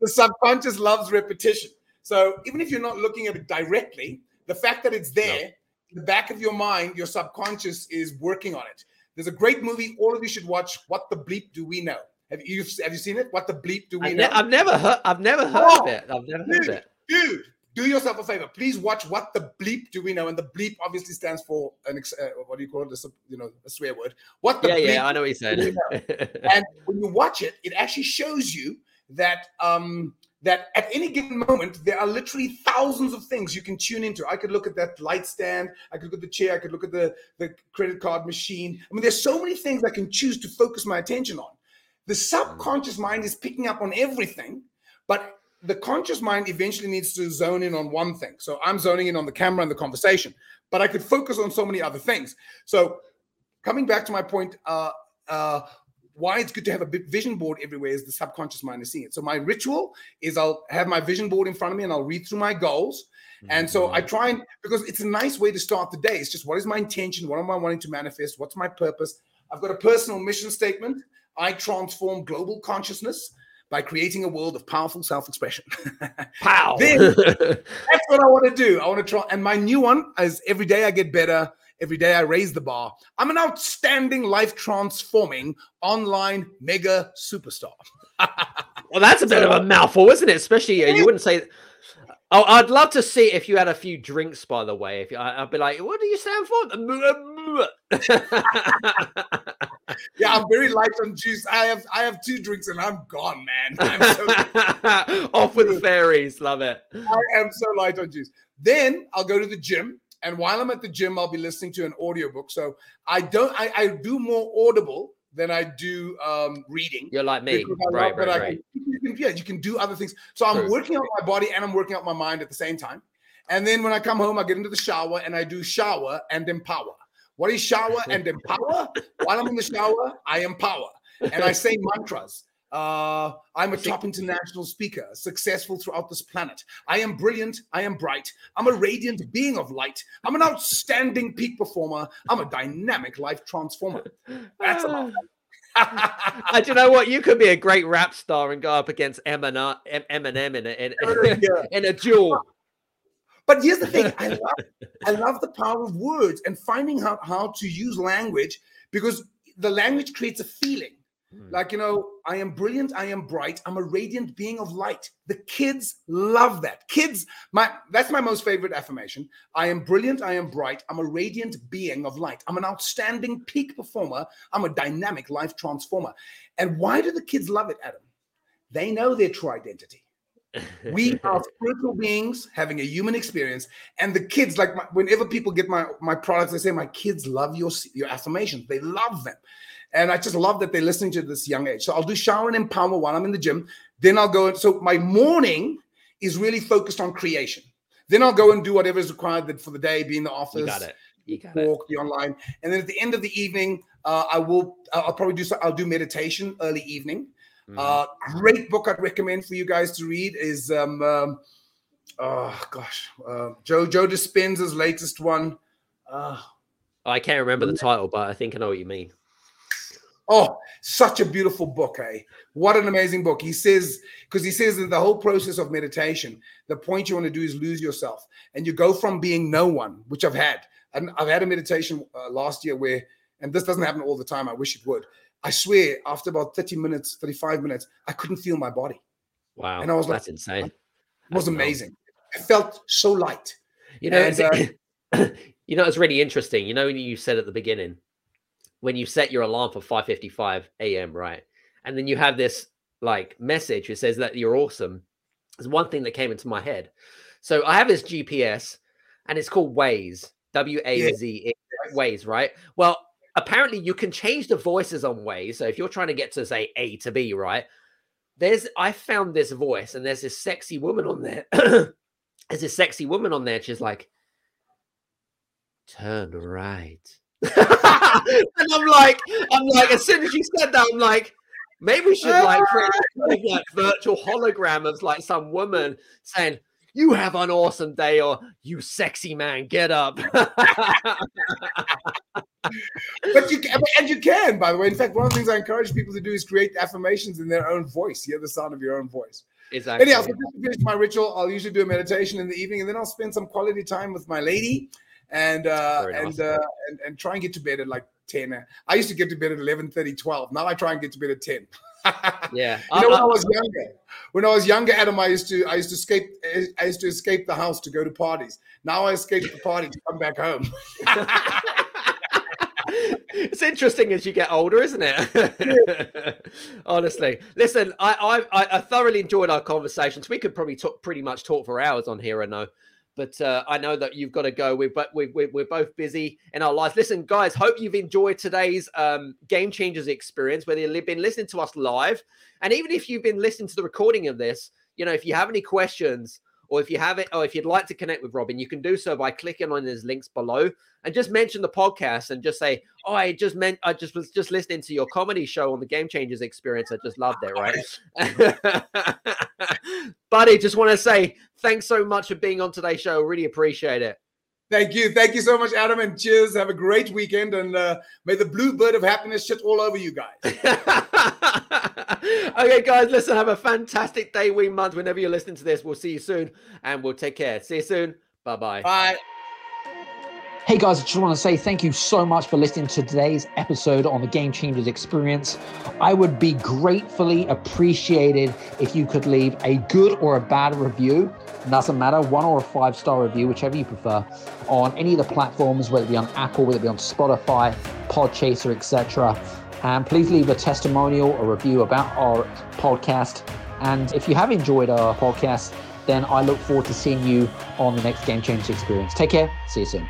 the subconscious loves repetition. So even if you're not looking at it directly, the fact that it's there, no. in the back of your mind, your subconscious is working on it. There's a great movie all of you should watch. What the bleep do we know? Have you have you seen it? What the bleep do we I've know? Ne- I've never heard. I've never heard oh, of it. I've never dude, heard of it. Dude, do yourself a favor. Please watch what the bleep do we know, and the bleep obviously stands for an uh, what do you call it? A, you know, a swear word. What the bleep yeah, yeah, I know what you said. and when you watch it, it actually shows you that um that at any given moment there are literally thousands of things you can tune into. I could look at that light stand, I could look at the chair, I could look at the the credit card machine. I mean, there's so many things I can choose to focus my attention on. The subconscious mind is picking up on everything, but the conscious mind eventually needs to zone in on one thing. So I'm zoning in on the camera and the conversation, but I could focus on so many other things. So coming back to my point, uh, uh, why it's good to have a vision board everywhere is the subconscious mind is seeing it. So my ritual is I'll have my vision board in front of me and I'll read through my goals. And so I mm-hmm. try and because it's a nice way to start the day. It's just what is my intention? What am I wanting to manifest? What's my purpose? I've got a personal mission statement. I transform global consciousness by creating a world of powerful self-expression. Pow! then, that's what I want to do. I want to try. And my new one is every day I get better. Every day I raise the bar. I'm an outstanding, life transforming online mega superstar. well, that's a bit so, of a mouthful, isn't it? Especially uh, you wouldn't say. Oh, I'd love to see if you had a few drinks, by the way. If you, I'd be like, "What do you stand for?" Yeah, I'm very light on juice. I have I have two drinks and I'm gone, man. I'm so Off with the fairies, love it. I am so light on juice. Then I'll go to the gym, and while I'm at the gym, I'll be listening to an audiobook. So I don't I, I do more audible than I do um, reading. You're like me, right? Right, right. you can, yeah, you can do other things. So I'm True. working out my body and I'm working out my mind at the same time. And then when I come home, I get into the shower and I do shower and empower. What is shower and empower? While I'm in the shower, I empower and I say mantras. Uh, I'm a top international speaker, successful throughout this planet. I am brilliant. I am bright. I'm a radiant being of light. I'm an outstanding peak performer. I'm a dynamic life transformer. That's about uh, do you know what? You could be a great rap star and go up against Eminem, Eminem in a, in, in, in a duel. But here's the thing: I love, I love the power of words and finding out how to use language because the language creates a feeling. Hmm. Like, you know, I am brilliant, I am bright, I'm a radiant being of light. The kids love that. Kids, my that's my most favorite affirmation. I am brilliant, I am bright, I'm a radiant being of light. I'm an outstanding peak performer, I'm a dynamic life transformer. And why do the kids love it, Adam? They know their true identity. We are spiritual beings having a human experience and the kids like my, whenever people get my my products they say my kids love your your affirmations they love them and I just love that they're listening to this young age. So I'll do shower and empower while I'm in the gym. Then I'll go. So my morning is really focused on creation. Then I'll go and do whatever is required for the day, be in the office. You got it. You got walk, it. be online. And then at the end of the evening, uh, I will. I'll probably do. So, I'll do meditation early evening. Mm-hmm. Uh, great book I'd recommend for you guys to read is um, um oh gosh, uh, Joe Joe Dispenza's latest one. Uh, I can't remember the title, but I think I know what you mean. Oh, such a beautiful book, eh? What an amazing book. He says, because he says that the whole process of meditation, the point you want to do is lose yourself. And you go from being no one, which I've had. And I've had a meditation uh, last year where, and this doesn't happen all the time, I wish it would. I swear, after about 30 minutes, 35 minutes, I couldn't feel my body. Wow. And I was like, that's insane. It was amazing. I felt so light. You know, and, uh, you know, it's really interesting. You know, when you said at the beginning, when you set your alarm for 5:55 a.m. right, and then you have this like message that says that you're awesome. There's one thing that came into my head. So I have this GPS, and it's called Waze. W A Z Waze, right? Well, apparently you can change the voices on Waze. So if you're trying to get to say A to B, right? There's I found this voice, and there's this sexy woman on there. there's this sexy woman on there. She's like, turn right and I'm like, I'm like, as soon as you said that, I'm like, maybe we should like create a like virtual hologram of like some woman saying, "You have an awesome day," or "You sexy man, get up." but you can, and you can, by the way. In fact, one of the things I encourage people to do is create affirmations in their own voice. Hear the sound of your own voice. Exactly. Anyhow, so just to finish my ritual, I'll usually do a meditation in the evening, and then I'll spend some quality time with my lady, and uh, nice. and, uh, and and try and get to bed at like ten. I used to get to bed at 11, 30, 12. Now I try and get to bed at ten. Yeah. You know, when I- I was younger, when I was younger, Adam, I used to I used to escape I used to escape the house to go to parties. Now I escape the party to come back home. it's interesting as you get older, isn't it? Honestly, listen, I, I I thoroughly enjoyed our conversations. We could probably talk pretty much talk for hours on here. I know, but uh, I know that you've got to go. We're but we're, we're, we're both busy in our lives. Listen, guys, hope you've enjoyed today's um, game changers experience. Whether you've been listening to us live, and even if you've been listening to the recording of this, you know, if you have any questions. Or if you have it, or if you'd like to connect with Robin, you can do so by clicking on his links below and just mention the podcast and just say, "Oh, I just meant I just was just listening to your comedy show on the Game Changers experience. I just loved it." Right, buddy. Just want to say thanks so much for being on today's show. Really appreciate it. Thank you, thank you so much, Adam, and cheers. Have a great weekend, and uh, may the blue bird of happiness shit all over you guys. okay, guys, listen. Have a fantastic day, week, month. Whenever you're listening to this, we'll see you soon, and we'll take care. See you soon. Bye bye bye. Hey guys, I just want to say thank you so much for listening to today's episode on the Game Changers Experience. I would be gratefully appreciated if you could leave a good or a bad review. Doesn't matter, one or a five star review, whichever you prefer, on any of the platforms, whether it be on Apple, whether it be on Spotify, Podchaser, etc. And please leave a testimonial or review about our podcast. And if you have enjoyed our podcast, then I look forward to seeing you on the next Game Changers Experience. Take care. See you soon.